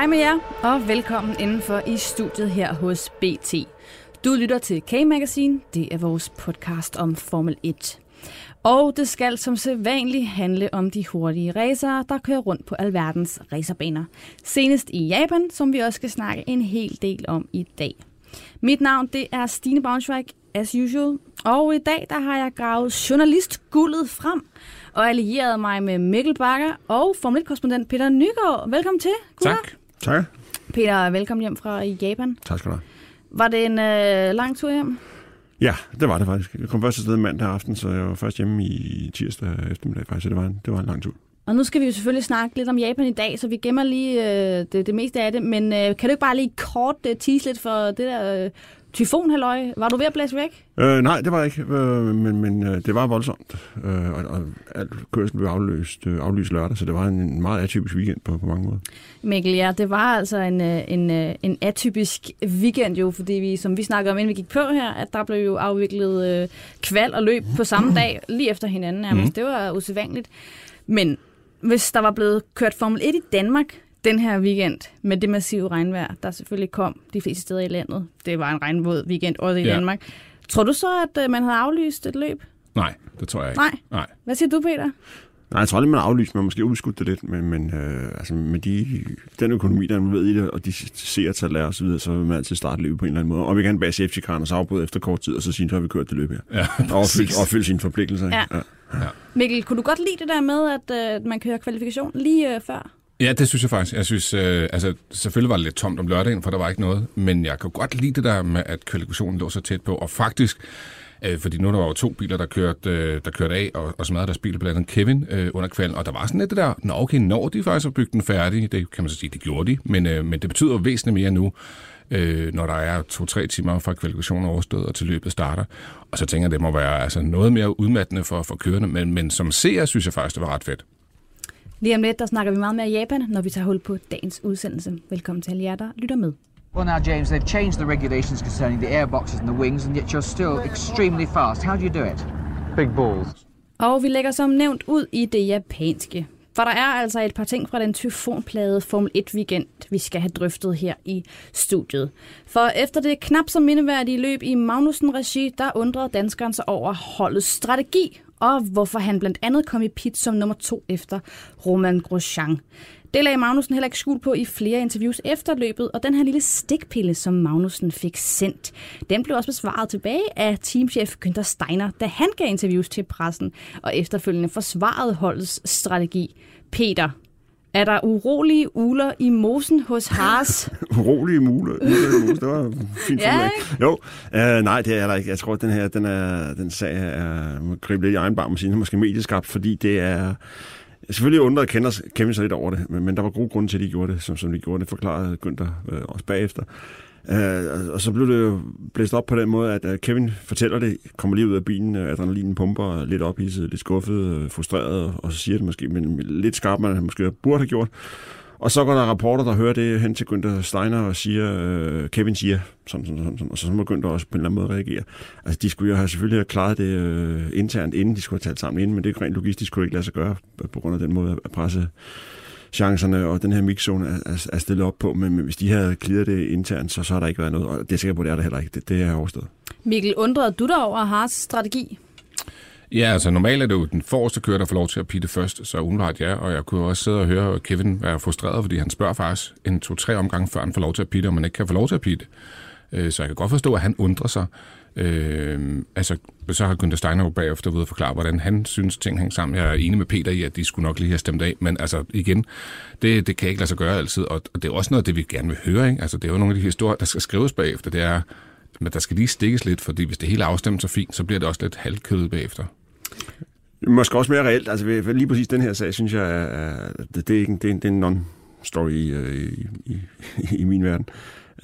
Hej med jer, og velkommen indenfor i studiet her hos BT. Du lytter til K-Magazine, det er vores podcast om Formel 1. Og det skal som sædvanligt handle om de hurtige racere, der kører rundt på alverdens racerbaner. Senest i Japan, som vi også skal snakke en hel del om i dag. Mit navn det er Stine Braunschweig, as usual. Og i dag der har jeg gravet journalistguldet frem og allieret mig med Mikkel Bakker og Formel 1-korrespondent Peter Nygaard. Velkommen til. Gutter. Tak. Tak. Peter, velkommen hjem fra Japan. Tak skal du have. Var det en øh, lang tur hjem? Ja, det var det faktisk. Jeg kom først afsted mandag aften, så jeg var først hjemme i tirsdag eftermiddag faktisk, så det var en, det var en lang tur. Og nu skal vi jo selvfølgelig snakke lidt om Japan i dag, så vi gemmer lige øh, det, det meste af det. Men øh, kan du ikke bare lige kort øh, tease lidt for det der øh, tyfonhalløj? Var du ved at blæse væk? Øh, nej, det var jeg ikke, øh, men, men øh, det var voldsomt. Øh, og, og alt kørsel blev afløst, øh, aflyst lørdag, så det var en, en meget atypisk weekend på, på mange måder. Mikkel, ja, det var altså en, øh, en, øh, en atypisk weekend jo, fordi vi, som vi snakkede om, inden vi gik på her, at der blev jo afviklet øh, kval og løb på samme dag, lige efter hinanden nærmest. Mm. Det var usædvanligt. Men hvis der var blevet kørt Formel 1 i Danmark den her weekend med det massive regnvejr, der selvfølgelig kom de fleste steder i landet, det var en regnvåd weekend også i Ja. Danmark, tror du så, at øh, man havde aflyst et løb? Nej, det tror jeg ikke. Nej. Nej. Hvad siger du, Peter? Nej, jeg tror aldrig, man har aflyst, man måske udskudt det lidt, men, men øh, altså med de, den økonomi, der er ved i det, og de seertal er og så videre, så vil man altid starte løbet på en eller anden måde. Og vi kan safety car og så afbryde efter kort tid, og så sige, så har vi kørt det løb her. Ja, Og opfylde, opfylde sine forpligtelser. ikke? Ja. Mikkel, kunne du godt lide det der med, at øh, man kører kvalifikation lige øh, før? Ja, det synes jeg faktisk. Jeg synes, øh, altså, selvfølgelig var det lidt tomt om lørdagen, for der var ikke noget. Men jeg kan godt lide det der med, at kvalifikationen lå så tæt på. Og faktisk, øh, fordi nu der var jo to biler, der kørte, øh, der kørte af og, og smadrede deres bil, blandt andet Kevin øh, under kvalen. Og der var sådan lidt det der, nå okay, når de faktisk har bygget den færdig, det kan man så sige, det gjorde de. Men, øh, men det betyder jo væsentligt mere nu, øh, når der er to-tre timer fra kvalifikationen er overstået og til løbet starter. Og så tænker jeg, det må være altså, noget mere udmattende for, for kørende. Men, men som seer synes jeg faktisk, det var ret fedt. Lige om lidt, der snakker vi meget mere Japan, når vi tager hul på dagens udsendelse. Velkommen til alle jer, der lytter med. Well, now, James, they've changed the regulations concerning the airboxes and the wings, and yet you're still extremely fast. How do you do it? Big balls. Og vi lægger som nævnt ud i det japanske. For der er altså et par ting fra den tyfonplade Formel 1 weekend, vi skal have drøftet her i studiet. For efter det knap så mindeværdige løb i Magnussen-regi, der undrede danskeren sig over holdets strategi, og hvorfor han blandt andet kom i pit som nummer to efter Roman Grosjean. Det lagde Magnussen heller ikke skjul på i flere interviews efter løbet, og den her lille stikpille, som Magnussen fik sendt, den blev også besvaret tilbage af teamchef Günther Steiner, da han gav interviews til pressen, og efterfølgende forsvarede holdets strategi. Peter, er der urolige uler i mosen hos Haas? urolige mule. mule det var fint Ja. Jo, øh, nej, det er der ikke. Jeg tror, at den her den, er, den sag er må gribe lidt i egen barm og sige, måske medieskabt, fordi det er... Selvfølgelig undrede kender Kevin sig lidt over det, men, men der var gode grunde til, at de gjorde det, som, som de gjorde det, forklarede Günther øh, også bagefter. Øh, og så blev det jo blæst op på den måde, at øh, Kevin fortæller det, kommer lige ud af bilen, øh, adrenalinen pumper, lidt ophidset, lidt skuffet, øh, frustreret, og så siger det måske, men lidt skarpt, man måske burde have gjort. Og så går der rapporter, der hører det hen til Günther Steiner og siger, øh, Kevin siger, sådan, sådan, sådan, sådan, og så må Günther også på en eller anden måde reagere. Altså, de skulle jo have selvfølgelig have klaret det øh, internt, inden de skulle have talt sammen inden, men det er rent logistisk kunne det ikke lade sig gøre, på grund af den måde at presse chancerne og den her mixzone er, er, er stillet op på, men, men hvis de havde clearet det internt, så, så har der ikke været noget, og det er sikkert på, det er der heller ikke. Det, det er overstået. Mikkel, undrede du dig over Haas strategi? Ja, altså normalt er det jo den forreste kører, der får lov til at pitte først, så umiddelbart ja, og jeg kunne også sidde og høre Kevin være frustreret, fordi han spørger faktisk en to-tre omgange, før han får lov til at pitte, og man ikke kan få lov til at pitte. Øh, Så jeg kan godt forstå, at han undrer sig. Øh, altså, så har Günther Steiner jo bagefter ved og forklare, hvordan han synes, ting hænger sammen. Jeg er enig med Peter i, at de skulle nok lige have stemt af, men altså igen, det, det kan ikke lade sig gøre altid, og og det er også noget af det, vi gerne vil høre. Ikke? Altså, det er jo nogle af de historier, der skal skrives bagefter. Det er, men der skal lige stikkes lidt, fordi hvis det hele afstemmer så fint, så bliver det også lidt halvkødet bagefter. Måske også mere reelt. Altså lige præcis den her sag, synes jeg, er, det, det, er, ikke, det, er, det er en non-story øh, i, i, i, i min verden.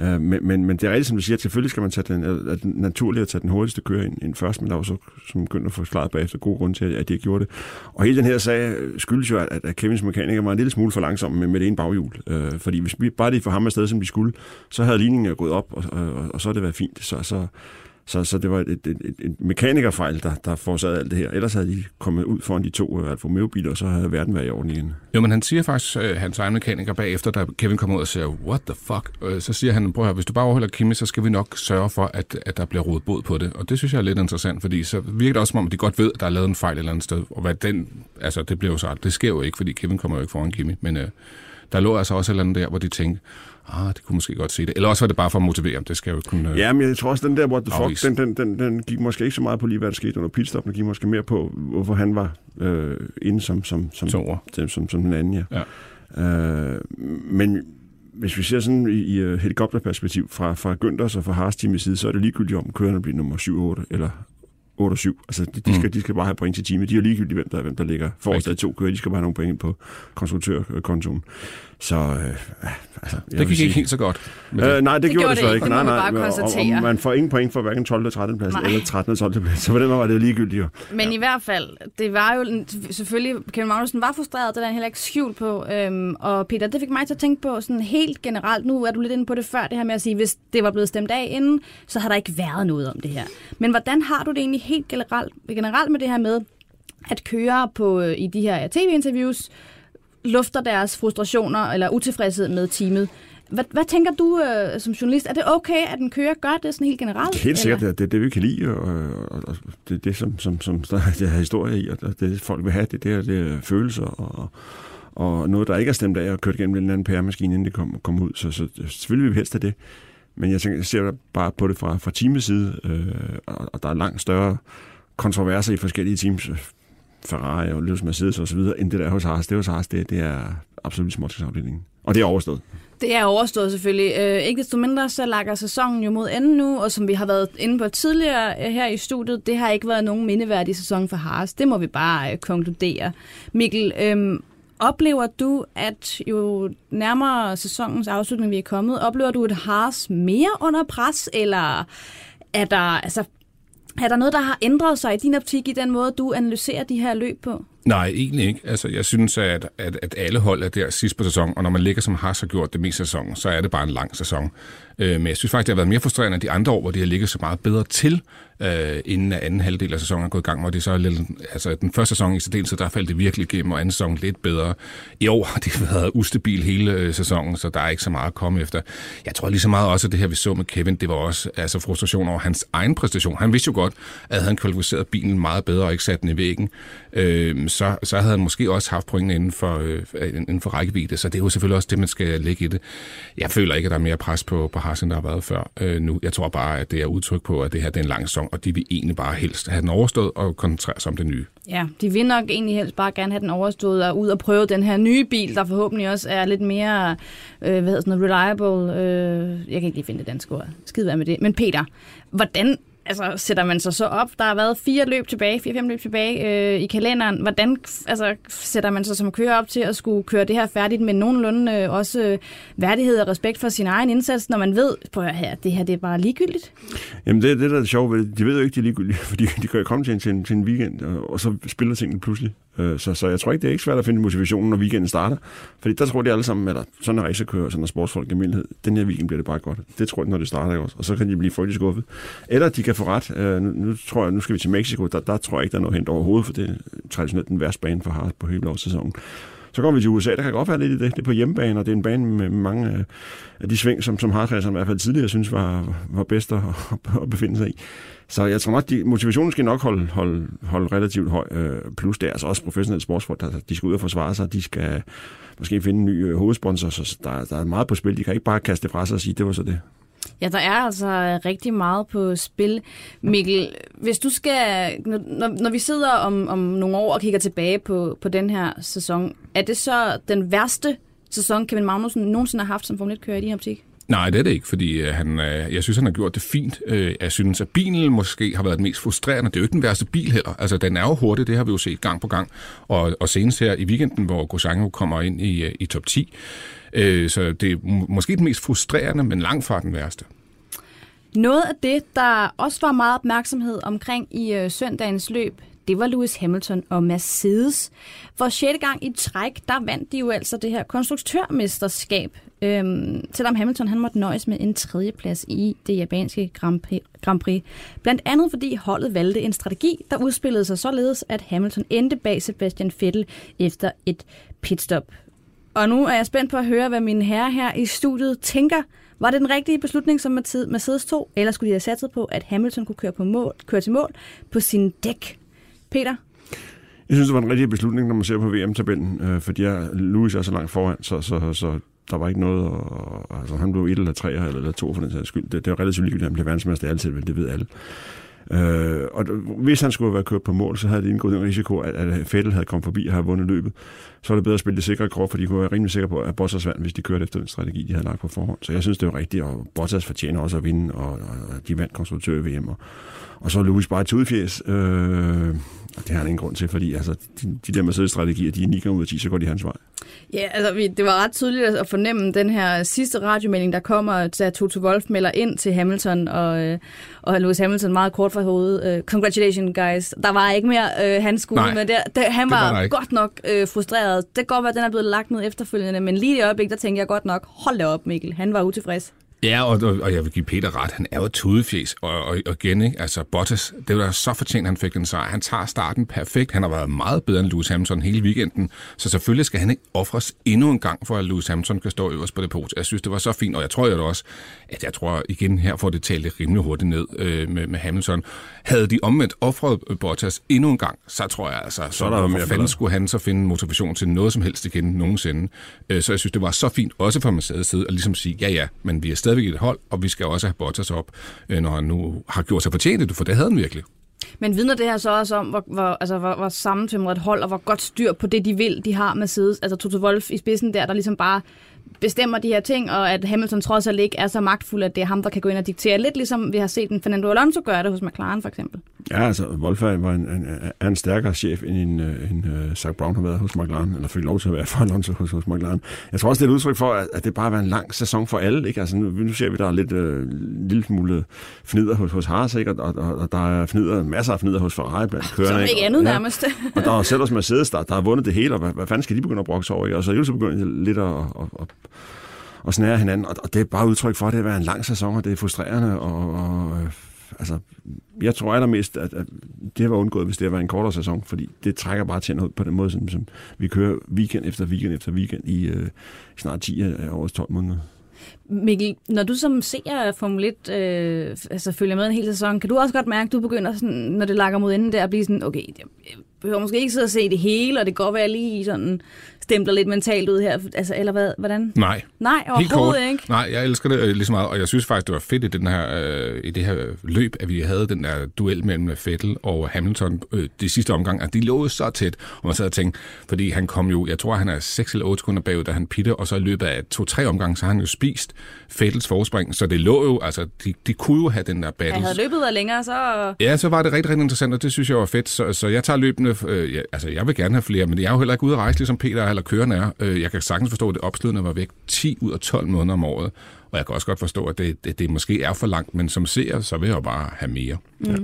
Øh, men, men, men det er rigtigt, som du siger, at selvfølgelig skal man tage den, at øh, den naturligt at tage den hurtigste kører ind, ind først, men der var så, som begyndte at forklare bagefter, god grund til, at de ikke gjorde det. Og hele den her sag skyldes jo, at, at Kevins mekaniker var en lille smule for langsom med, med det ene baghjul. Øh, fordi hvis vi bare lige får ham afsted, som vi skulle, så havde ligningen gået op, og, og, og, og så havde det været fint. Så, så, så, så det var et, et, et, et mekanikerfejl, der, der forårsagede alt det her. Ellers havde de kommet ud foran de to uh, Alfa Romeo-biler, og så havde verden været i orden igen. Jo, men han siger faktisk, øh, hans egen mekaniker bagefter, da Kevin kommer ud og siger, what the fuck? Øh, så siger han, prøv at høre, hvis du bare overholder Kimi, så skal vi nok sørge for, at, at der bliver rodet bod på det. Og det synes jeg er lidt interessant, fordi så virker det også som om, de godt ved, at der er lavet en fejl et eller andet sted. Og hvad den, altså det bliver jo så det sker jo ikke, fordi Kevin kommer jo ikke foran Kimi. Men øh, der lå altså også et eller andet der, hvor de tænkte, ah, det kunne måske godt se det. Eller også var det bare for at motivere, det skal jo kunne Ja, men jeg tror også, den der what the fuck, den, den, den, den gik måske ikke så meget på lige, hvad der skete under pitstop, den gik måske mere på, hvorfor han var øh, inde som, som, som, som, som, som, som den anden, ja. ja. Øh, men hvis vi ser sådan i, i uh, helikopterperspektiv fra, fra Günters og fra Haas teamets side, så er det ligegyldigt om kørerne bliver nummer 7-8 eller 8 og 7. Altså, de, de, skal, mm. de skal bare have point til teamet. De er ligegyldigt, hvem der, hvem der ligger forrest af to kører. De skal bare have nogle point på konstruktørkontoen. Så øh, altså, det gik sige, ikke helt så godt. Øh, nej, det, det gjorde det så ikke. Nej, nej, og, og, og, man får ingen point for hverken 12. og 13. plads, nej. eller 13. og 12. plads. Så på den måde var det ligegyldigt. Jo. Men ja. i hvert fald, det var jo selvfølgelig, Kevin Magnussen var frustreret, det der han heller ikke skjul på. Øhm, og Peter, det fik mig til at tænke på sådan helt generelt, nu er du lidt inde på det før, det her med at sige, hvis det var blevet stemt af inden, så har der ikke været noget om det her. Men hvordan har du det egentlig helt generelt, generelt med det her med, at køre på øh, i de her tv-interviews, lufter deres frustrationer eller utilfredshed med teamet. Hvad, hvad tænker du øh, som journalist? Er det okay, at en kører gør det sådan helt generelt? Helt sikkert. Det er det, vi kan lide, og, og, og det er det, som, som, som der er historie i, og det folk vil have. Det, det, er, det er følelser og, og noget, der ikke er stemt af og kørt gennem en eller anden PR-maskine, inden det kom, kom ud. Så, så selvfølgelig vil vi helst have det. Men jeg, tænker, jeg ser bare på det fra, fra teamets side, øh, og, og der er langt større kontroverser i forskellige teams. Øh, Ferrari og Lewis Mercedes osv., end det der hos Haas. Det hos Haas, det, det er absolut småtingsafdelingen. Og det er overstået. Det er overstået selvfølgelig. Øh, ikke desto mindre, så lakker sæsonen jo mod enden nu, og som vi har været inde på tidligere øh, her i studiet, det har ikke været nogen mindeværdig sæson for Haas. Det må vi bare øh, konkludere. Mikkel, øh, oplever du, at jo nærmere sæsonens afslutning vi er kommet, oplever du et Haas mere under pres, eller er der, altså, er der noget, der har ændret sig i din optik i den måde, du analyserer de her løb på? Nej, egentlig ikke. Altså, jeg synes, at, at, at alle hold er der sidst på sæsonen, og når man ligger som Haas har gjort det meste af sæsonen, så er det bare en lang sæson. Øh, men jeg synes faktisk, det har været mere frustrerende end de andre år, hvor de har ligget så meget bedre til, øh, inden anden halvdel af sæsonen er gået i gang, hvor det så er lidt, altså den første sæson i særdeleshed, der faldt det virkelig igennem, og anden sæson lidt bedre. I år har det været ustabil hele øh, sæsonen, så der er ikke så meget at komme efter. Jeg tror lige så meget også, at det her, vi så med Kevin, det var også altså frustration over hans egen præstation. Han vidste jo godt, at han kvalificeret bilen meget bedre og ikke sat den i væggen, øh, så, så havde han måske også haft pointene inden for, øh, inden for rækkevidde, så det er jo selvfølgelig også det, man skal lægge i det. Jeg føler ikke, at der er mere pres på, på Haas, end der har været før øh, nu. Jeg tror bare, at det er udtryk på, at det her det er en lang sæson, og de vil egentlig bare helst have den overstået og koncentrere sig om det nye. Ja, de vil nok egentlig helst bare gerne have den overstået og ud og prøve den her nye bil, der forhåbentlig også er lidt mere øh, hvad hedder sådan noget, reliable. Øh, jeg kan ikke lige finde det danske ord. Skide være med det. Men Peter, hvordan altså, sætter man sig så op? Der har været fire løb tilbage, fire-fem løb tilbage øh, i kalenderen. Hvordan altså, sætter man sig som kører op til at skulle køre det her færdigt med nogenlunde øh, også øh, værdighed og respekt for sin egen indsats, når man ved, på her, det her det er bare ligegyldigt? Jamen det er det, der er det sjove ved De ved jo ikke, det er ligegyldigt, fordi de kan jo komme til en, til en, til en weekend, og, og så spiller tingene pludselig. Øh, så, så jeg tror ikke, det er ikke svært at finde motivationen, når weekenden starter. Fordi der tror de alle sammen, eller sådan en racerkører, sådan en sportsfolk i almindelighed, den her weekend bliver det bare godt. Det tror jeg, når det starter også. Og så kan de blive frygtelig skuffet. Eller de kan få ret. Øh, nu, nu, tror jeg, nu skal vi til Mexico. Der, der tror jeg ikke, der er noget hent overhovedet, for det er traditionelt den værste bane for Haas på hele årssæsonen. Så kommer vi til USA, der kan godt være lidt i det. Det er på hjemmebane, og det er en bane med mange øh, af de sving, som, som Hartraceren i hvert fald tidligere synes var, var bedst at, at befinde sig i. Så jeg tror nok, at motivationen skal nok holde, holde, holde relativt høj. Øh, plus det er altså også professionelle sportsfolk, der de skal ud og forsvare sig. De skal måske finde en ny øh, hovedsponsor, så der, der er meget på spil. De kan ikke bare kaste det fra sig og sige, det var så det. Ja, der er altså øh, rigtig meget på spil. Mikkel, hvis du skal, når, når vi sidder om, om nogle år og kigger tilbage på, på den her sæson, er det så den værste sæson, Kevin Magnussen nogensinde har haft som Formel 1-kører i din optik? Nej, det er det ikke, fordi øh, han, øh, jeg synes, han har gjort det fint. Øh, jeg synes, at bilen måske har været den mest frustrerende. Det er jo ikke den værste bil heller. Altså, den er jo hurtig, det har vi jo set gang på gang. Og, og senest her i weekenden, hvor Gosango kommer ind i, i top 10. Så det er måske den mest frustrerende, men langt fra den værste. Noget af det, der også var meget opmærksomhed omkring i øh, søndagens løb, det var Lewis Hamilton og Mercedes. For sjette gang i træk, der vandt de jo altså det her konstruktørmesterskab. Øhm, selvom Hamilton han måtte nøjes med en tredjeplads i det japanske Grand Prix, Grand Prix. Blandt andet fordi holdet valgte en strategi, der udspillede sig således, at Hamilton endte bag Sebastian Vettel efter et pitstop. Og nu er jeg spændt på at høre, hvad mine herrer her i studiet tænker. Var det den rigtige beslutning, som Mercedes tog, eller skulle de have satset på, at Hamilton kunne køre, på mål, køre til mål på sin dæk? Peter? Jeg synes, det var en rigtig beslutning, når man ser på VM-tabellen, øh, fordi jeg, Louis er så langt foran, så, så, så der var ikke noget, og, altså han blev et eller tre eller, eller to for den sags skyld. Det, det var relativt ligegyldigt, at han blev verdensmester altid, men det ved alle. Øh, og hvis han skulle have været kørt på mål, så havde det indgået en risiko, at, at Fettel havde kommet forbi og havde vundet løbet. Så var det bedre at spille det sikre kort, for de kunne være rimelig sikre på, at Bottas vandt, hvis de kørte efter den strategi, de havde lagt på forhånd. Så jeg synes, det var rigtigt, og Bottas fortjener også at vinde, og, og de vandt konstruktør i VM. Og, og så er Louis bare et udfjæs. Øh, det har han ingen grund til, fordi altså, de, de der Mercedes-strategier, de er 9 gange ud af 10, så går de hans vej. Ja, altså vi, det var ret tydeligt at fornemme den her sidste radiomelding, der kommer, da Toto Wolf melder ind til Hamilton, og, øh, og Lewis Hamilton meget kort fra hovedet. Uh, congratulations, guys. Der var ikke mere, uh, han skulle Nej, med der. der han var, var godt nok uh, frustreret. Det kan godt være, at den er blevet lagt ned efterfølgende, men lige i øjeblik, der tænkte jeg godt nok, hold da op, Mikkel. Han var utilfreds. Ja, og, og, og jeg vil give Peter ret. Han er jo tudefjes. Og, og, og igen, ikke? altså Bottas, det var så fortjent, han fik den sejr. Han tager starten perfekt. Han har været meget bedre end Lewis Hamilton hele weekenden. Så selvfølgelig skal han ikke offres endnu en gang, for at Lewis Hamilton kan stå øverst på det pot. Jeg synes, det var så fint, og jeg tror jo også, at jeg tror igen her får det talt rimelig hurtigt ned øh, med, med Hamilton. Havde de omvendt offret Bottas endnu en gang, så tror jeg altså, så, så der hvor fanden skulle han så finde motivation til noget som helst igen nogensinde. Øh, så jeg synes, det var så fint, også fra Mercedes side, at ligesom sige, ja ja, men vi er stadigvæk et hold, og vi skal også have Bottas op, øh, når han nu har gjort sig fortjent det, for det havde han virkelig. Men vidner det her så også om, hvor, hvor, altså, hvor, hvor sammentømret et hold, og hvor godt styr på det, de vil, de har med sides. Altså Toto Wolf i spidsen der, der ligesom bare bestemmer de her ting, og at Hamilton trods alt ikke er så magtfuld, at det er ham, der kan gå ind og diktere. Lidt ligesom vi har set en Fernando Alonso gøre det hos McLaren for eksempel. Ja, altså Wolf er en, en, er en stærkere chef, end en, en uh, Zach Brown har været hos McLaren, eller fik lov til at være for Alonso hos, hos McLaren. Jeg tror også, det er et udtryk for, at, at det bare har været en lang sæson for alle. Ikke? Altså, nu, nu ser vi, der er lidt uh, lille smule fnider hos, hos Haas, ikke? Og, og, og, der er fnider, masser af fnider hos Ferrari blandt kørende. Som ikke andet ja. nærmest. og der er selv hos Mercedes, der, der har vundet det hele, og hvad, hvad fanden skal de begynde at brokse over? Ikke? Og så er de begyndt lidt at, at, at og snære hinanden. Og, det er bare udtryk for, at det har været en lang sæson, og det er frustrerende. Og, og øh, altså, jeg tror allermest, at, at det var undgået, hvis det var en kortere sæson, fordi det trækker bare tænder ud på den måde, som, som vi kører weekend efter weekend efter weekend i øh, snart 10 af årets 12 måneder. Mikkel, når du som ser Formel 1 øh, altså følger med en hel sæson, kan du også godt mærke, at du begynder, sådan, når det lakker mod enden der, at blive sådan, okay, jeg behøver måske ikke sidde og se det hele, og det går være lige sådan stempler lidt mentalt ud her? Altså, eller hvad, hvordan? Nej. Nej, overhovedet ikke? Nej, jeg elsker det øh, lige så meget, og jeg synes faktisk, det var fedt i, den her, øh, i det her løb, at vi havde den der duel mellem Vettel og Hamilton øh, de sidste omgang, at de lå så tæt, og man sad og tænkte, fordi han kom jo, jeg tror, han er 6 eller 8 sekunder bagud, da han pitter, og så i løbet af to-tre omgange, så har han jo spist Vettels forspring, så det lå jo, altså, de, de kunne jo have den der battle. Han havde løbet der længere, så... Ja, så var det rigtig, rigtig interessant, og det synes jeg var fedt, så, så jeg tager løbende, øh, ja, altså, jeg vil gerne have flere, men jeg er jo heller ikke ude at rejse, ligesom Peter eller kørende er. Øh, jeg kan sagtens forstå, at det opslidende var væk 10 ud af 12 måneder om året. Og jeg kan også godt forstå, at det, det, det måske er for langt, men som ser, så vil jeg jo bare have mere. Mm. Ja.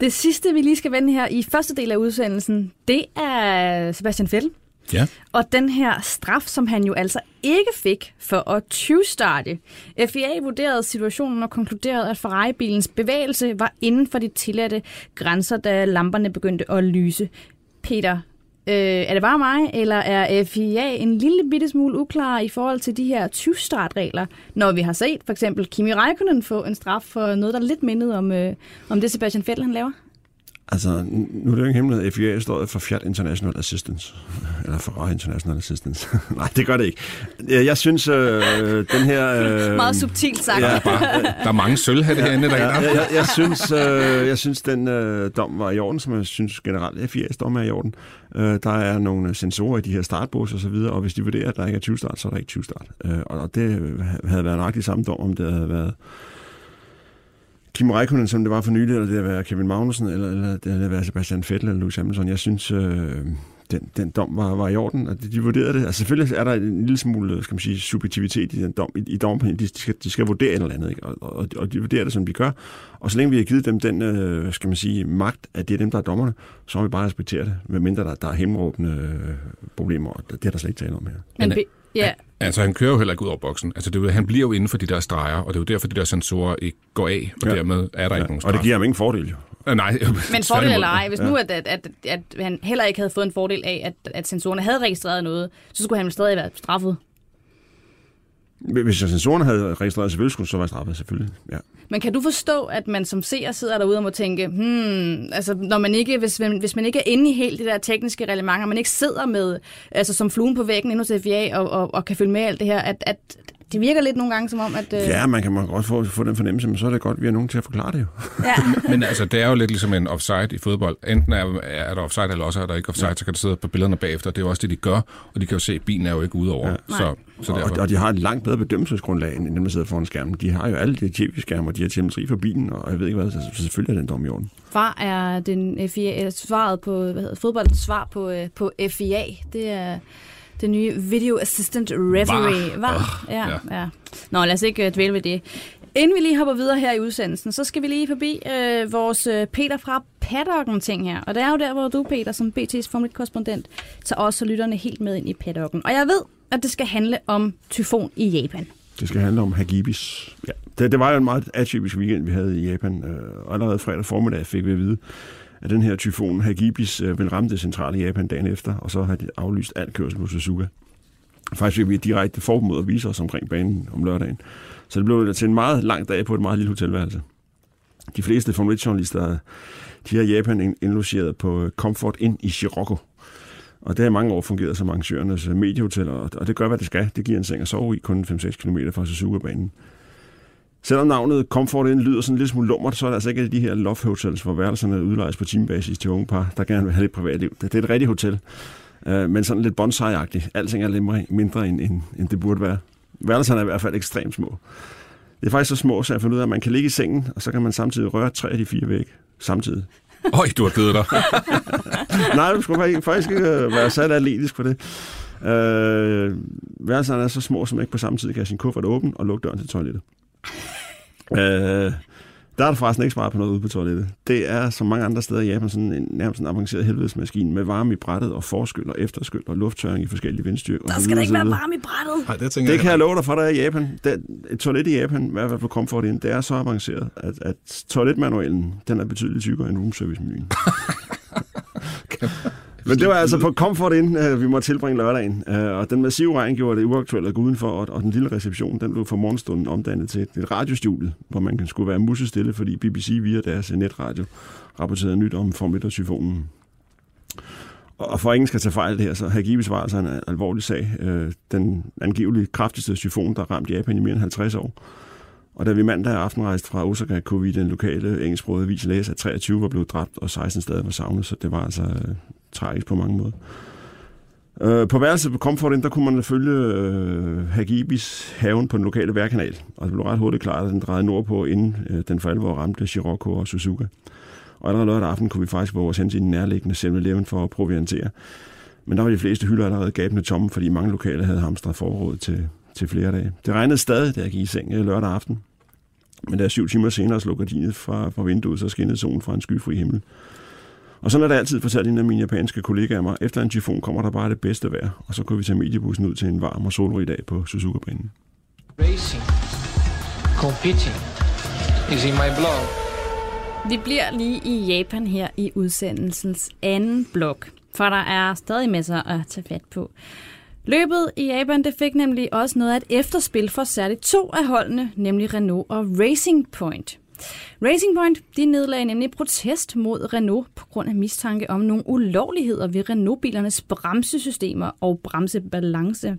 Det sidste, vi lige skal vende her i første del af udsendelsen, det er Sebastian Vettel. Ja. Og den her straf, som han jo altså ikke fik for at 20-starte. FIA vurderede situationen og konkluderede, at Ferrari-bilens bevægelse var inden for de tilladte grænser, da lamperne begyndte at lyse. Peter, Øh, er det bare mig, eller er FIA en lille bitte smule uklar i forhold til de her 20-startregler, når vi har set for eksempel Kimi Räikkönen få en straf for noget, der lidt mindede om, øh, om det Sebastian Vettel han laver? Altså, nu er det jo ikke hemmelighed, at FIA står for Fiat International Assistance. Eller Ferrari International Assistance. Nej, det gør det ikke. Jeg synes, øh, den her... Øh, Meget subtilt sagt. Ja, Bare, der er mange sølvhatte ja, herinde, der Ja, jeg, jeg, jeg, synes, øh, jeg synes, den øh, dom var i orden, som jeg synes generelt, FIA's dom er i orden. Øh, der er nogle sensorer i de her startbås og så videre, og hvis de vurderer, at der ikke er 20 start, så er der ikke 20 start. Øh, og det havde været nøjagtigt samme dom, om det havde været Kim Räikkönen, som det var for nylig, eller det havde været Kevin Magnussen, eller, eller det havde været Sebastian Vettel eller Lewis Hamilton. Jeg synes, øh, den, den dom var, var i orden, og de, de vurderede det. Altså selvfølgelig er der en lille smule, skal man sige, subjektivitet i den dom, i, i dommen. De, de, skal, de skal vurdere et eller andet, ikke? Og, og, og de vurderer det, som de gør. Og så længe vi har givet dem den, øh, skal man sige, magt, at det er dem, der er dommerne, så må vi bare respektere det, medmindre der, der er hemmeråbende øh, problemer, og det er der slet ikke tale om her. Men, Men, ja, Altså, han kører jo heller ikke ud over boksen. Altså, det er han bliver jo inden for de der streger, og det er jo derfor, de der sensorer ikke går af, og Ja. ja. dermed er der ja. ikke nogen straf. Og det giver ham ingen fordel, jo. Øh, Nej, Men fordel eller ej, hvis nu at, at, at, at han heller ikke havde fået en fordel af, at, at sensorerne havde registreret noget, så skulle han stadig være straffet. Hvis sensorerne havde registreret, selvfølgelig skulle så jeg straffet, selvfølgelig. Ja. Men kan du forstå, at man som seer sidder derude og må tænke, hmm, altså når man ikke, hvis, man- hvis man ikke er inde i helt det der tekniske reglement, og man ikke sidder med, altså som fluen på væggen inde hos FIA og, og, og kan følge med alt det her, at, at det virker lidt nogle gange som om, at... øh, Ja, man kan man godt få, få den fornemmelse, men så er det godt, at vi har nogen til at forklare det jo. ja. Men altså, det er jo lidt ligesom en offside i fodbold. Enten er, er der offside, eller også er der ikke offside, ja. så kan du sidde på billederne bagefter. Det er jo også det, de gør, og de kan jo se, at bilen er jo ikke ude over. Ja. Så, så Og, derfor. og de har et langt bedre bedømmelsesgrundlag, end dem, der sidder foran skærmen. De har jo alle de tv-skærme, og de har telemetri for bilen, og jeg ved ikke hvad, så så selvfølgelig er den dom i orden. Far er den FIA, svaret på, hvad hedder, fodboldens svar på, øh, på FIA. Det er det nye Video Assistant Referee. Var. Ja, ja. Ja. ja. Nå, lad os ikke øh, dvæle ved det. Inden vi lige hopper videre her i udsendelsen, så skal vi lige forbi øh, vores øh, Peter fra paddocken ting her. Og det er jo der, hvor du, Peter, som BT's Formel 1-korrespondent, tager også lytterne helt med ind i paddocken. Og jeg ved, at det skal handle om tyfon i Japan. Det skal handle om Hagibis. Ja. Det, det var jo en meget atypisk weekend, vi havde i Japan. Øh, Og allerede fredag formiddag fik vi at vide, at den her tyfon Hagibis øh, vil ramme det centrale Japan dagen efter, og så har de aflyst al kørsel på Suzuka. Faktisk fik vi et direkte forbud at vise os omkring banen om lørdagen. Så det blev til en meget lang dag på et meget lille hotelværelse. De fleste Formel 1-journalister, de har Japan indlogeret på øh, Comfort Inn i Shiroko. Og det har i mange år fungeret som arrangørernes øh, mediehotel, og og det gør, hvad det skal. Det giver en seng at sove i, kun 5-6 km fra Suzuka-banen. Selvom navnet Comfort Inn lyder sådan lidt smule lummert, så er det altså ikke de her love hotels, hvor værelserne udlejes på timebasis til unge par, der gerne vil have lidt privatliv. Det, det er et rigtigt hotel, øh, men sådan lidt bonsai-agtigt. Alting er lidt mindre- end, end, end det burde være. Værelserne er i hvert fald ekstremt små. Det er faktisk så små, så jeg fundet ud af, at man kan ligge i sengen, og så kan man samtidig røre tre af de fire vægge samtidig. Øj, du har givet dig. Nej, du skulle faktisk, ikke øh, være sat atletisk på det. Øh, værelserne er så små, som ikke på samme tid kan have sin kuffert åben og lukke døren til toilettet. Øh, der er der forresten ikke sparet på noget ude på toilettet. Det er, som mange andre steder i Japan, sådan en nærmest en avanceret helvedesmaskine med varme i brættet og forskyld og efterskyld og lufttørring i forskellige vindstyrker. Der skal der ikke være varme i brættet. Nej, det Det kan jeg love dig for, der er i Japan. Det, et toilet i Japan, i hvert fald på Comfort Inn, det er så avanceret, at, at toiletmanualen, den er betydeligt tykkere end roomservice-menuen. Men det var altså på Comfort Inn, øh, vi måtte tilbringe lørdagen. Øh, Og den massive regn gjorde det uaktuelt at gå udenfor, og- den lille reception, den blev for morgenstunden omdannet til et- radiostudie, hvor man kan- skulle være musestille, fordi BBC via deres netradio rapporterede nyt om Formel 1-tyfonen. Og for ingen skal tage fejl det her, så Hagibis var altså en alvorlig sag. Øh, Den angiveligt kraftigste tyfon, der ramte Japan i mere end 50 år. Og da vi mandag aften rejste fra Osaka, kunne vi den lokale engelsksprogede avis læse, at 23 var blevet dræbt, og 16 stadig var savnet, så det var altså øh, tragisk på mange måder. Øh, på værelset på Comfort Inn, der kunne man følge øh, Hagibis haven på den lokale værkanal, og det blev ret hurtigt klart, at den drejede nordpå, inden øh, den for alvor ramte Shiroko og Suzuka. Og allerede lørdag aften kunne vi faktisk våge os hen til den nærliggende 7-Eleven for at proviantere. Men der var de fleste hylder allerede gabende tomme, fordi mange lokale havde hamstret forråd til, til flere dage. Det regnede stadig, da jeg gik i seng øh, lørdag aften. Men da jeg syv timer senere slog gardinet fra, fra vinduet, så skinnede solen fra en skyfri himmel. Og sådan er det altid, fortalte en af mine japanske kollegaer mig. Efter en tyfon kommer der bare det bedste vejr, og så kunne vi tage mediebussen ud til en varm og solrig dag på Suzuka-banen. Racing, competing is in my blood. Vi bliver lige i Japan her i udsendelsens anden blok, for der er stadig masser at tage fat på. Løbet i Japan det fik nemlig også noget af et efterspil for særligt to af holdene, nemlig Renault og Racing Point. Racing Point de nedlagde nemlig protest mod Renault på grund af mistanke om nogle ulovligheder ved Renault-bilernes bremsesystemer og bremsebalance.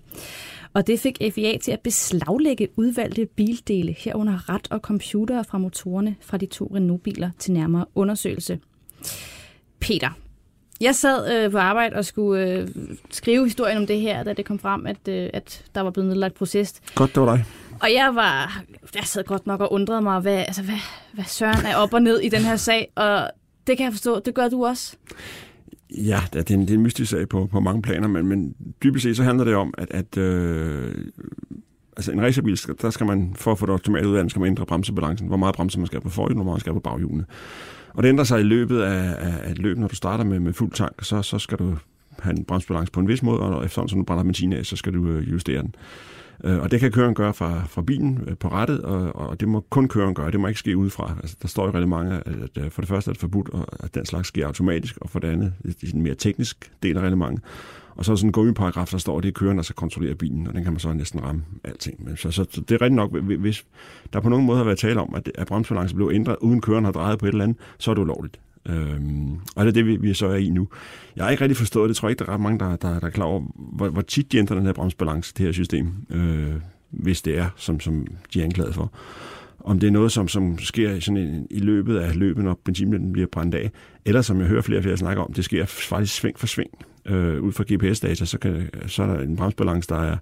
Og det fik FIA til at beslaglægge udvalgte bildele herunder ret og computere fra motorerne fra de to Renault-biler til nærmere undersøgelse. Peter, jeg sad øh, på arbejde og skulle øh, skrive historien om det her, da det kom frem, at, øh, at der var blevet nedlagt proces. Godt, det var dig. Og jeg var, jeg sad godt nok og undrede mig, hvad, altså, hvad, hvad søren er op og ned i den her sag, og det kan jeg forstå, det gør du også. Ja, det er en, det er en mystisk sag på, på mange planer, men, men dybest set så handler det om, at, at øh, altså en racerbil, der skal man, for at få det optimalt ud af den, skal man ændre bremsebalancen. Hvor meget bremse man skal på forhjulene, hvor meget man skal på baghjulene. Og det ændrer sig i løbet af, af, af løbet, når du starter med, med fuld tank, så, så skal du have en bremsbalance på en vis måde, og efterhånden, som du brænder benzin af, så skal du øh, justere den. Øh, og det kan køren gøre fra, fra bilen øh, på rettet, og, og det må kun køren gøre. Det må ikke ske udefra. Altså, der står jo rigtig mange, at, for det første er det forbudt, at den slags sker automatisk, og for det andet, det er en mere teknisk del af reglementet. Og så er sådan en gummiparagraf, der står, at det er køren, der skal kontrollere bilen, og den kan man så næsten ramme alting. Men så, så, så det er rigtigt nok, hvis der på nogen måde har været tale om, at, at bremsbalancen blev ændret, uden køren har drejet på et eller andet, så er det ulovligt. Øhm, og det er det, vi, vi så er i nu. Jeg har ikke rigtig forstået det. Jeg tror ikke, der er ret mange, der, der, der er klar over, hvor, hvor tit de ændrer den her bremsbalance, det her system, øh, hvis det er, som, som de er anklaget for. Om det er noget, som, som sker sådan en, i løbet af løbet, når benzinen bliver brændt af, eller som jeg hører flere og flere snakke om, det sker faktisk sving for sving. Øh, ud fra GPS-data, så, kan, så er der en bremsbalance, der er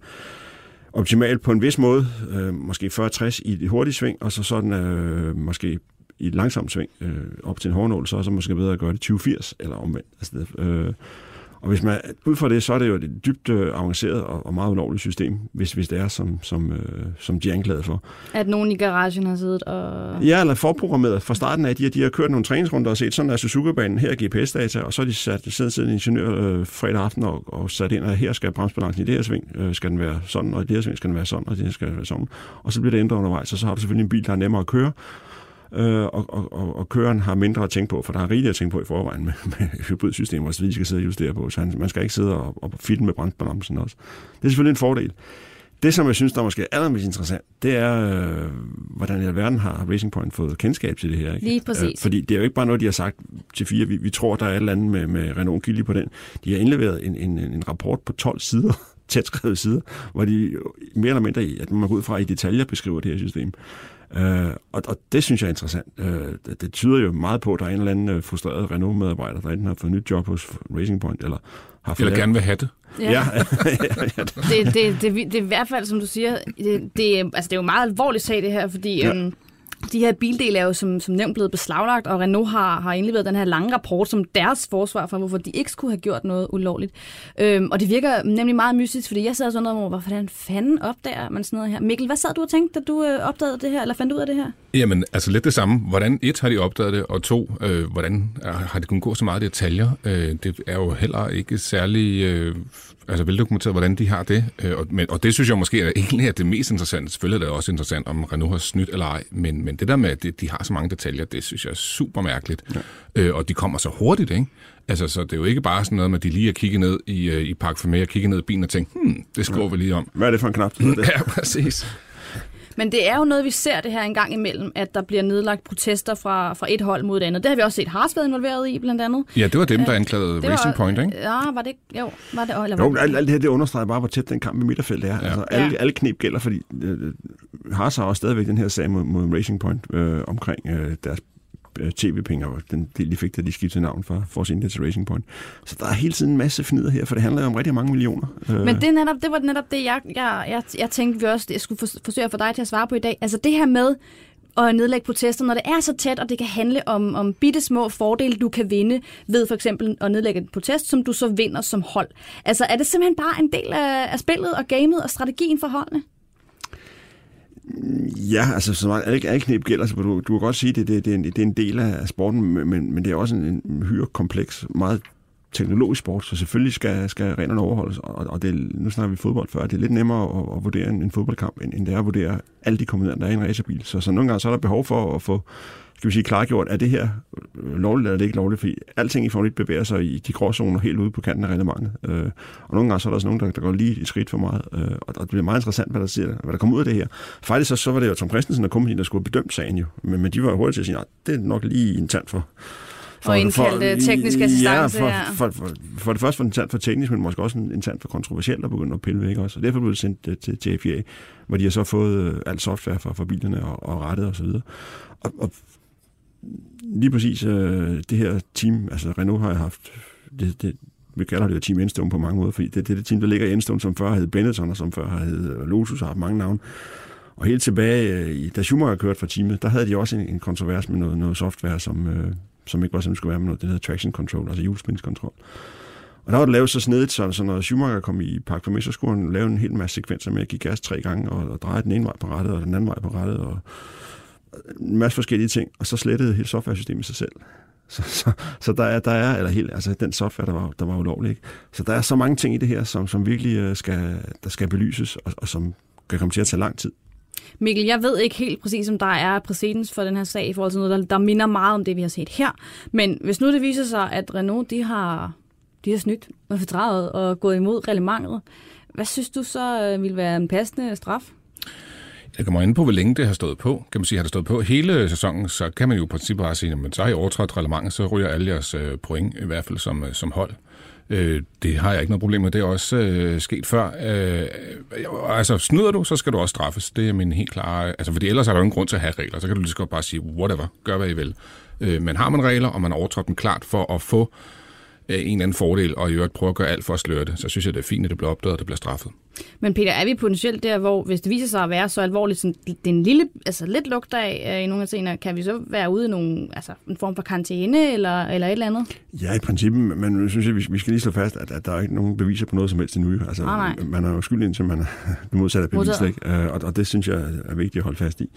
optimal på en vis måde, øh, måske 40-60 i det hurtige sving, og så sådan øh, måske i et langsomt sving øh, op til en hårdnål, så er det måske bedre at gøre det 20-80 eller omvendt. Altså, øh, og hvis man, ud fra det, så er det jo et dybt øh, avanceret og, og meget ulovligt system, hvis, hvis det er, som, som, øh, som de er anklaget for. At nogen i garagen har siddet og... Ja, eller forprogrammeret fra starten af. De, de har kørt nogle træningsrunder og set, sådan er Suzuka-banen, her er GPS-data, og så har de sat, siddet en ingeniør øh, fredag aften og, og sat ind, at her skal bremsbalancen i det her sving, øh, skal den være sådan, og i det her sving skal den være sådan, og i det her skal den være sådan. Og så bliver det ændret undervejs, og så har du selvfølgelig en bil, der er nemmere at køre, øh, og, og, og, og køreren har mindre at tænke på, for der er rigeligt at tænke på i forvejen med, med hybridsystemer, så de skal sidde og justere på, så han, man skal ikke sidde og, og filme med bremsbalancen også. Det er selvfølgelig en fordel. Det, som jeg synes, der måske er allermest interessant, det er, øh, hvordan i alverden har Racing Point fået kendskab til det her. Ikke? Lige præcis. Øh, fordi det er jo ikke bare noget, de har sagt til fire. Vi, vi tror, der er et eller andet med, med Renault Gilly på den. De har indleveret en, en, en rapport på 12 sider, tæt skrevet sider, hvor de mere eller mindre, at man går ud fra i detaljer beskriver det her system. Øh, og, og det synes jeg er interessant. Øh, det, det tyder jo meget på, at der er en eller anden øh, frustreret Renault-medarbejder, der enten har fået nyt job hos Racing Point, eller har fået... Eller gerne vil have det. Ja. Ja. det, det, det, det, er i hvert fald, som du siger, det, det, altså, det er jo meget alvorligt sag, det her, fordi ja. øhm, de her bildele er jo som, som nævnt blevet beslaglagt, og Renault har, har indleveret den her lange rapport som deres forsvar for, hvorfor de ikke skulle have gjort noget ulovligt. Øhm, og det virker nemlig meget mystisk, fordi jeg sad sådan noget over, hvordan fanden opdager man sådan noget her? Mikkel, hvad sad du og tænkte, da du øh, opdagede det her, eller fandt ud af det her? Jamen, altså lidt det samme. Hvordan et har de opdaget det, og to, øh, hvordan er, har det kunnet gå så meget detaljer? Øh, det er jo heller ikke særlig øh, altså veldokumenteret, hvordan de har det. Øh, og, men, og det synes jeg måske er egentlig er det mest interessante. Selvfølgelig er det også interessant, om Renault har snydt eller ej, men, men det der med, at de, de har så mange detaljer, det synes jeg er super mærkeligt. Ja. Øh, og de kommer så hurtigt, ikke? Altså, så det er jo ikke bare sådan noget med, at de lige har kigget ned i, øh, i Park Fermé og kigget ned i bilen og tænkt, hmm, det skriver ja. vi lige om. Hvad er det for en knap? Det? Ja, præcis. Men det er jo noget, vi ser det her en gang imellem, at der bliver nedlagt protester fra, fra et hold mod et andet. Det har vi også set Haas været involveret i, blandt andet. Ja, det var dem, der anklagede Det Racing var- Point, ikke? Ja, var det ikke? Jo, var det, eller var Jo, det? alt, alt det her, det understreger bare, hvor tæt den kamp med midterfelt er. Ja. Altså, alle, Ja. alle knep gælder, fordi øh, Haas har også stadigvæk den her sag mod, mod Racing Point øh, omkring øh, deres øh, Øh, tv-penge, og den del, de fik, da de skiftede navn fra Force India til Racing Point. Så der er hele tiden en masse fnider her, for det handler jo om rigtig mange millioner. Øh. Men det, er netop, det var netop det, jeg, jeg, jeg, jeg tænkte, vi også jeg skulle for, forsøge at få dig til at svare på i dag. Altså det her med at nedlægge protester, når det er så tæt, og det kan handle om, om bitte små fordele, du kan vinde ved for eksempel at nedlægge en protest, som du så vinder som hold. Altså er det simpelthen bare en del af, af spillet og gamet og strategien for holdene? Ja, altså så meget, alle, alle knep gælder, så du, du kan godt sige, at det, det, det, er en, det er en del af sporten, men, men det er også en, en hyre kompleks, meget teknologisk sport, så selvfølgelig skal, skal reglerne overholdes, og, og det, nu snakker vi fodbold før, det er lidt nemmere at, at vurdere en, en fodboldkamp, end, end det er at vurdere alle de komponenter, der er i en racerbil. Så, så nogle gange så er der behov for at få skal vi sige, klargjort, er det her lovligt eller er det ikke lovligt, fordi alting i 1 bevæger sig i de gråzoner helt ude på kanten af reglementet. Øh, og nogle gange så er der også nogen, der, der går lige et skridt for meget, øh, og, og det bliver meget interessant, hvad der, siger, hvad der kommer ud af det her. Faktisk så, så var det jo Tom Christensen og kompagni, der skulle have bedømt sagen jo, men, men de var hurtigt til at sige, at det er nok lige en tand for, For, og indkaldte teknisk assistance. Ja, for, for, for, for, det første for en tand for teknisk, men måske også en, en tand for kontroversielt at begynde at pille væk også. Og derfor blev det sendt uh, til, til FIA, hvor de har så fået uh, alt software for, for bilerne og, og rettet og så videre. Og, og lige præcis øh, det her team, altså Renault har haft, det, det, vi kalder det jo Team Enstone på mange måder, fordi det, det er det team, der ligger i Enstone, som før hed Benetton, og som før hed øh, Lotus, og har haft mange navne. Og helt tilbage, øh, da Schumacher kørte for teamet, der havde de også en, en kontrovers med noget, noget software, som, øh, som ikke var som skulle være med noget, det hedder traction control, altså hjulspindskontrol. Og der var det lavet så snedigt, så, så når Schumacher kom i park for så skulle han lave en hel masse sekvenser med at give gas tre gange, og, og dreje den ene vej på rettet, og den anden vej på rettet, og en masse forskellige ting, og så slettede hele softwaresystemet sig selv. Så, så, så der, er, der er, eller helt, altså den software, der var, der var ulovlig. Ikke? Så der er så mange ting i det her, som, som virkelig øh, skal, der skal belyses, og, og som kan komme til at tage lang tid. Mikkel, jeg ved ikke helt præcis, om der er præcedens for den her sag i forhold til noget, der, der minder meget om det, vi har set her. Men hvis nu det viser sig, at Renault de har, de har snydt og fordraget og gået imod reglementet, hvad synes du så øh, vil være en passende straf? Det kommer ind på, hvor længe det har stået på. Kan man sige, har det stået på hele sæsonen, så kan man jo i princippet bare sige, at så har I overtrådt reglementet, så ryger alle jeres øh, point, i hvert fald som, øh, som hold. Øh, det har jeg ikke noget problem med. Det er også øh, sket før. Øh, altså, snyder du, så skal du også straffes. Det er min helt klare... Altså, fordi ellers er der jo ingen grund til at have regler. Så kan du lige så godt bare sige, whatever, gør hvad I vil. Øh, men har man regler, og man overtræder dem klart for at få en eller anden fordel, og i øvrigt prøve at gøre alt for at sløre det, så synes jeg, det er fint, at det bliver opdaget, og det bliver straffet. Men Peter, er vi potentielt der, hvor hvis det viser sig at være så alvorligt, som det er en lille, altså lidt lugt af øh, i nogle af scenerne, kan vi så være ude i nogle, altså en form for karantæne eller, eller et eller andet? Ja, i princippet, men jeg synes, at vi skal lige slå fast, at, at der er ikke nogen beviser på noget som helst endnu. Altså, nej. man er jo skyldig indtil man er det modsatte af bevis, ikke? Og, og det synes jeg er vigtigt at holde fast i.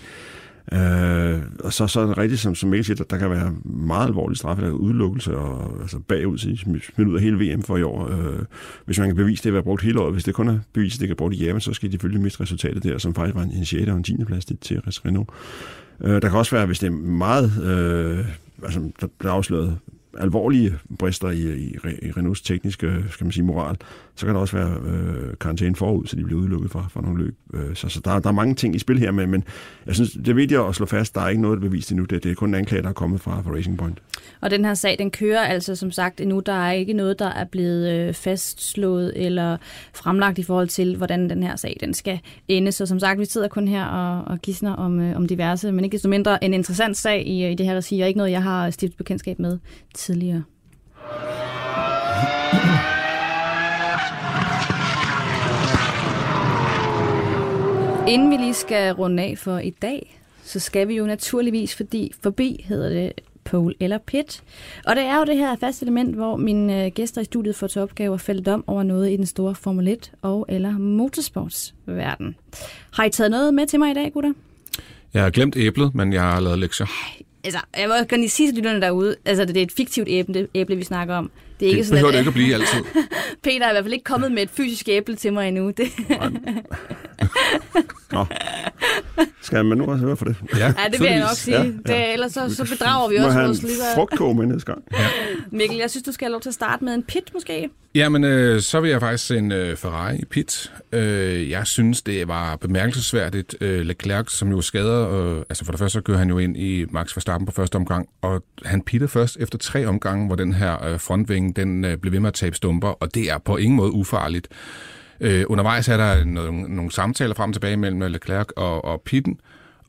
Øh, og så, så er det rigtigt, som, som Mikkel siger, der, der kan være meget alvorlige straffe, der udelukkelse og altså bagud, smidt ud af hele VM for i år. Øh, hvis man kan bevise det at være brugt hele året, hvis det kun er bevist, at det kan brugt i Japan, så skal de selvfølgelig miste resultatet der, som faktisk var en, en 6. og en 10. plads til, til Renault. Øh, der kan også være, hvis det er meget, øh, altså der bliver afsløret alvorlige brister i, i, i Renaults tekniske skal man sige, moral, så kan der også være øh, karantæne forud, så de bliver udelukket fra, fra nogle løb. Øh, så så der, der er mange ting i spil her, men, men jeg synes, det er vigtigt at slå fast, der er ikke noget bevist endnu. Det, det er kun en anklage, der er kommet fra, fra Racing Point. Og den her sag, den kører altså som sagt endnu. Der er ikke noget, der er blevet øh, fastslået eller fremlagt i forhold til, hvordan den her sag den skal ende. Så som sagt, vi sidder kun her og, og gisner om, øh, om diverse, men ikke desto mindre en interessant sag i, i det her regi, og ikke noget, jeg har stiftet bekendtskab med tidligere. Inden vi lige skal runde af for i dag, så skal vi jo naturligvis fordi forbi, hedder det pole eller pit. Og det er jo det her faste element, hvor mine øh, gæster i studiet får til opgave at fælde dom over noget i den store Formel 1 og eller motorsportsverden. Har I taget noget med til mig i dag, gutter? Jeg har glemt æblet, men jeg har lavet lektier. Altså, jeg må gerne lige sige til lytterne derude, altså det er et fiktivt æble, æble vi snakker om. Det, er ikke det sådan, behøver at, det ikke at blive altid. Peter er i hvert fald ikke kommet med et fysisk æble til mig endnu. Det. Nå. Skal man nu også høre for det? Ja, ja det vil jeg nok sige. Ja, ja. Det, ellers så, så bedrager vi også vores lyttere. Må frugtkog med næste gang. Ja. Mikkel, jeg synes, du skal have lov til at starte med en pit måske. Jamen, øh, så vil jeg faktisk en øh, Ferrari i pit. Øh, jeg synes, det var bemærkelsesværdigt. Øh, Leclerc, som jo skader, øh, altså for det første så kører han jo ind i Max Verstappen på første omgang, og han pitter først efter tre omgange, hvor den her øh, frontvinge, den øh, blev ved med at tabe stumper, og det er på ingen måde ufarligt. Øh, undervejs er der nogle, nogle samtaler frem og tilbage mellem Leclerc og, og Pitten,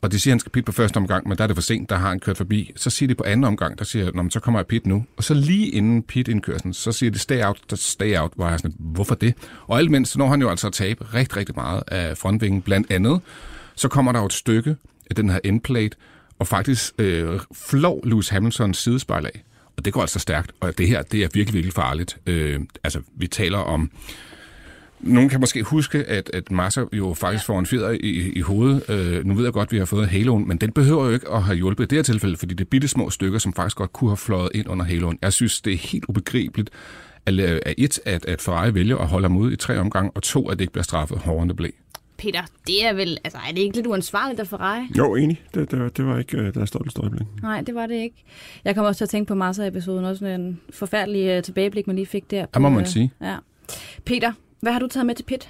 og de siger, at han skal pit på første omgang, men der er det for sent, der har han kørt forbi. Så siger de på anden omgang, der siger Nå, så kommer jeg pit nu. Og så lige inden pit-indkørslen, så siger de stay out, der stay out, hvor jeg sådan, hvorfor det? Og alt mens, så når han jo altså at tabe rigtig, rigtig meget af frontvingen. Blandt andet, så kommer der jo et stykke af den her endplate, og faktisk øh, flår Lewis Hamiltons sidespejl af. Og det går altså stærkt, og det her, det er virkelig, virkelig farligt. Øh, altså, vi taler om nogen kan måske huske, at, at Massa jo faktisk får en fjeder i, i hovedet. Øh, nu ved jeg godt, at vi har fået haloen, men den behøver jo ikke at have hjulpet i det her tilfælde, fordi det er bitte små stykker, som faktisk godt kunne have fløjet ind under haloen. Jeg synes, det er helt ubegribeligt, at, at et, at, at Ferrari vælger at holde ham ude i tre omgange, og to, at det ikke bliver straffet hårdere end det blev. Peter, det er vel, altså er det ikke lidt uansvarligt af Ferrari? Jo, enig. Det, det, det var ikke øh, deres stolteste øjeblik. Nej, det var det ikke. Jeg kommer også til at tænke på Massa-episoden, også sådan en forfærdelig uh, tilbageblik, man lige fik der. Det må man øh, sige. Ja. Peter, hvad har du taget med til pit?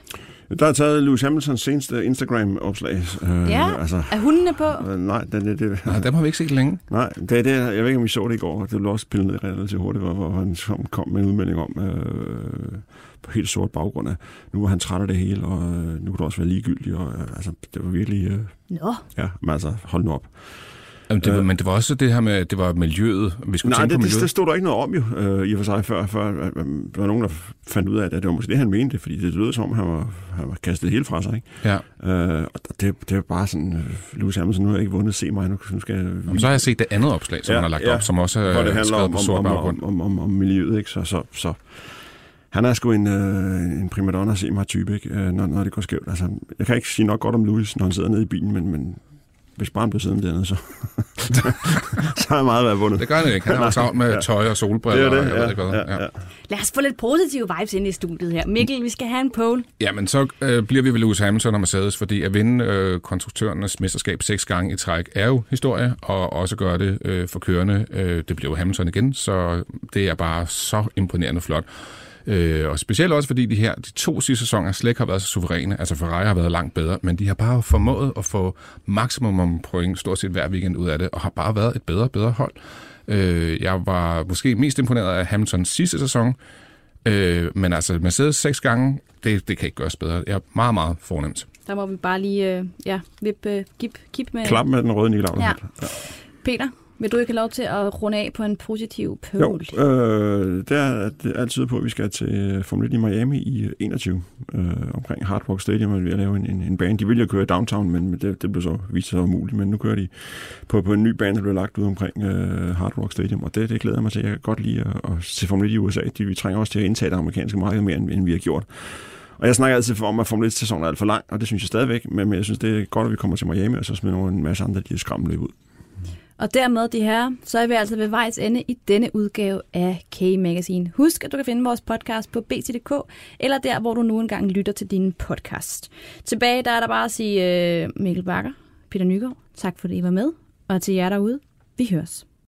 Der er taget Lewis Hamiltons seneste Instagram-opslag. Øh, Ja, Altså, er hundene på? øh, nej, det, det, det, Nej, dem har vi ikke set længe. Nej, det er det, jeg ved ikke, om I så det i går. Det blev også pillet ned relativt hurtigt, hvor, hvor han kom, kom med en udmelding om øh, på helt sort baggrund af, nu var han træt af det hele, og øh, nu kunne det også være ligegyldigt. Og, øh, altså, det var virkelig, øh, Nå, ja, men altså, hold nu op. Jamen, det, var, men det var også det her med, det var miljøet. Vi skulle Nej, tænke det, på det, miljøet. det stod der ikke noget om jo, øh, i og for sig, før, før at, at, der var nogen, der fandt ud af, at det var måske det, han mente, fordi det lød som om, han var, han var kastet helt fra sig. Ikke? Ja. Øh, og det, det er bare sådan, øh, Lewis Hamilton, nu har jeg ikke vundet, se mig, nu, nu skal jeg... Jamen, så har jeg set det andet opslag, som Ja, han har lagt ja. op, som også er det skrevet om, på om, sort om, baggrund. om, om, om, om miljøet, ikke? Så, så, så han er sgu en, øh, en primadonna se mig type, ikke? Øh, når, når det går skævt. Altså, jeg kan ikke sige nok godt om Louis, når han sidder nede i bilen, men, men hvis bare han blev siddende dernede, så, så har jeg meget været vundet. Det gør han ikke. Han har jo travlt med Ja. tøj og solbriller, det er og det, jeg ved ja, ikke hvad. ja, ja. lad os få lidt positive vibes ind i studiet her. Mikkel, vi skal have en poll. Ja, men så øh, bliver vi ved Lewis Hamilton og Mercedes, fordi at vinde øh, konstruktørernes mesterskab seks gange i træk er jo historie, og også gøre det øh, for kørende. Øh, det bliver jo Hamilton igen, så det er bare så imponerende flot. Øh, og specielt også fordi de her de to sidste sæsoner slet ikke har været så suveræne. Altså Ferrari har været langt bedre, men de har bare formået at få maksimum om point stort set hver weekend ud af det, og har bare været et bedre og bedre hold. Øh, jeg var måske mest imponeret af Hamiltons sidste sæson, øh, men altså Mercedes seks gange, det, det kan ikke gøres bedre. Jeg er meget, meget fornemt. Der må vi bare lige, øh, ja, vip, øh, kip, kip med... Klap med den røde Nikolaus. Ja. Peter, vil du ikke have lov til at runde af på en positiv Jo, øh, der er det altid på, at vi skal til øh, Formel 1 i Miami i øh, 21, øh, omkring Hard Rock Stadium, og vi er lave en, en, en bane. De ville jo køre i downtown, men det, det blev så vist sig umuligt, men nu kører de på, på en ny bane, der blev lagt ud omkring øh, Hard Rock Stadium, og det, det glæder jeg mig til. Jeg kan godt lide at, at se Formel 1 i USA. De, vi trænger også til at indtage det amerikanske marked mere, end, end vi har gjort. Og jeg snakker altid om, at Formel 1-sæsonen er alt for lang, og det synes jeg stadigvæk, men, men jeg synes, det er godt, at vi kommer til Miami, og så smider nogle en masse andre de her skræmmeløb ud. Og dermed, de her, så er vi altså ved vejs ende i denne udgave af K-Magazine. Husk, at du kan finde vores podcast på bt.dk, eller der, hvor du nu engang lytter til din podcast. Tilbage, der er der bare at sige uh, Mikkel Bakker, Peter Nygaard, tak fordi I var med, og til jer derude, vi høres.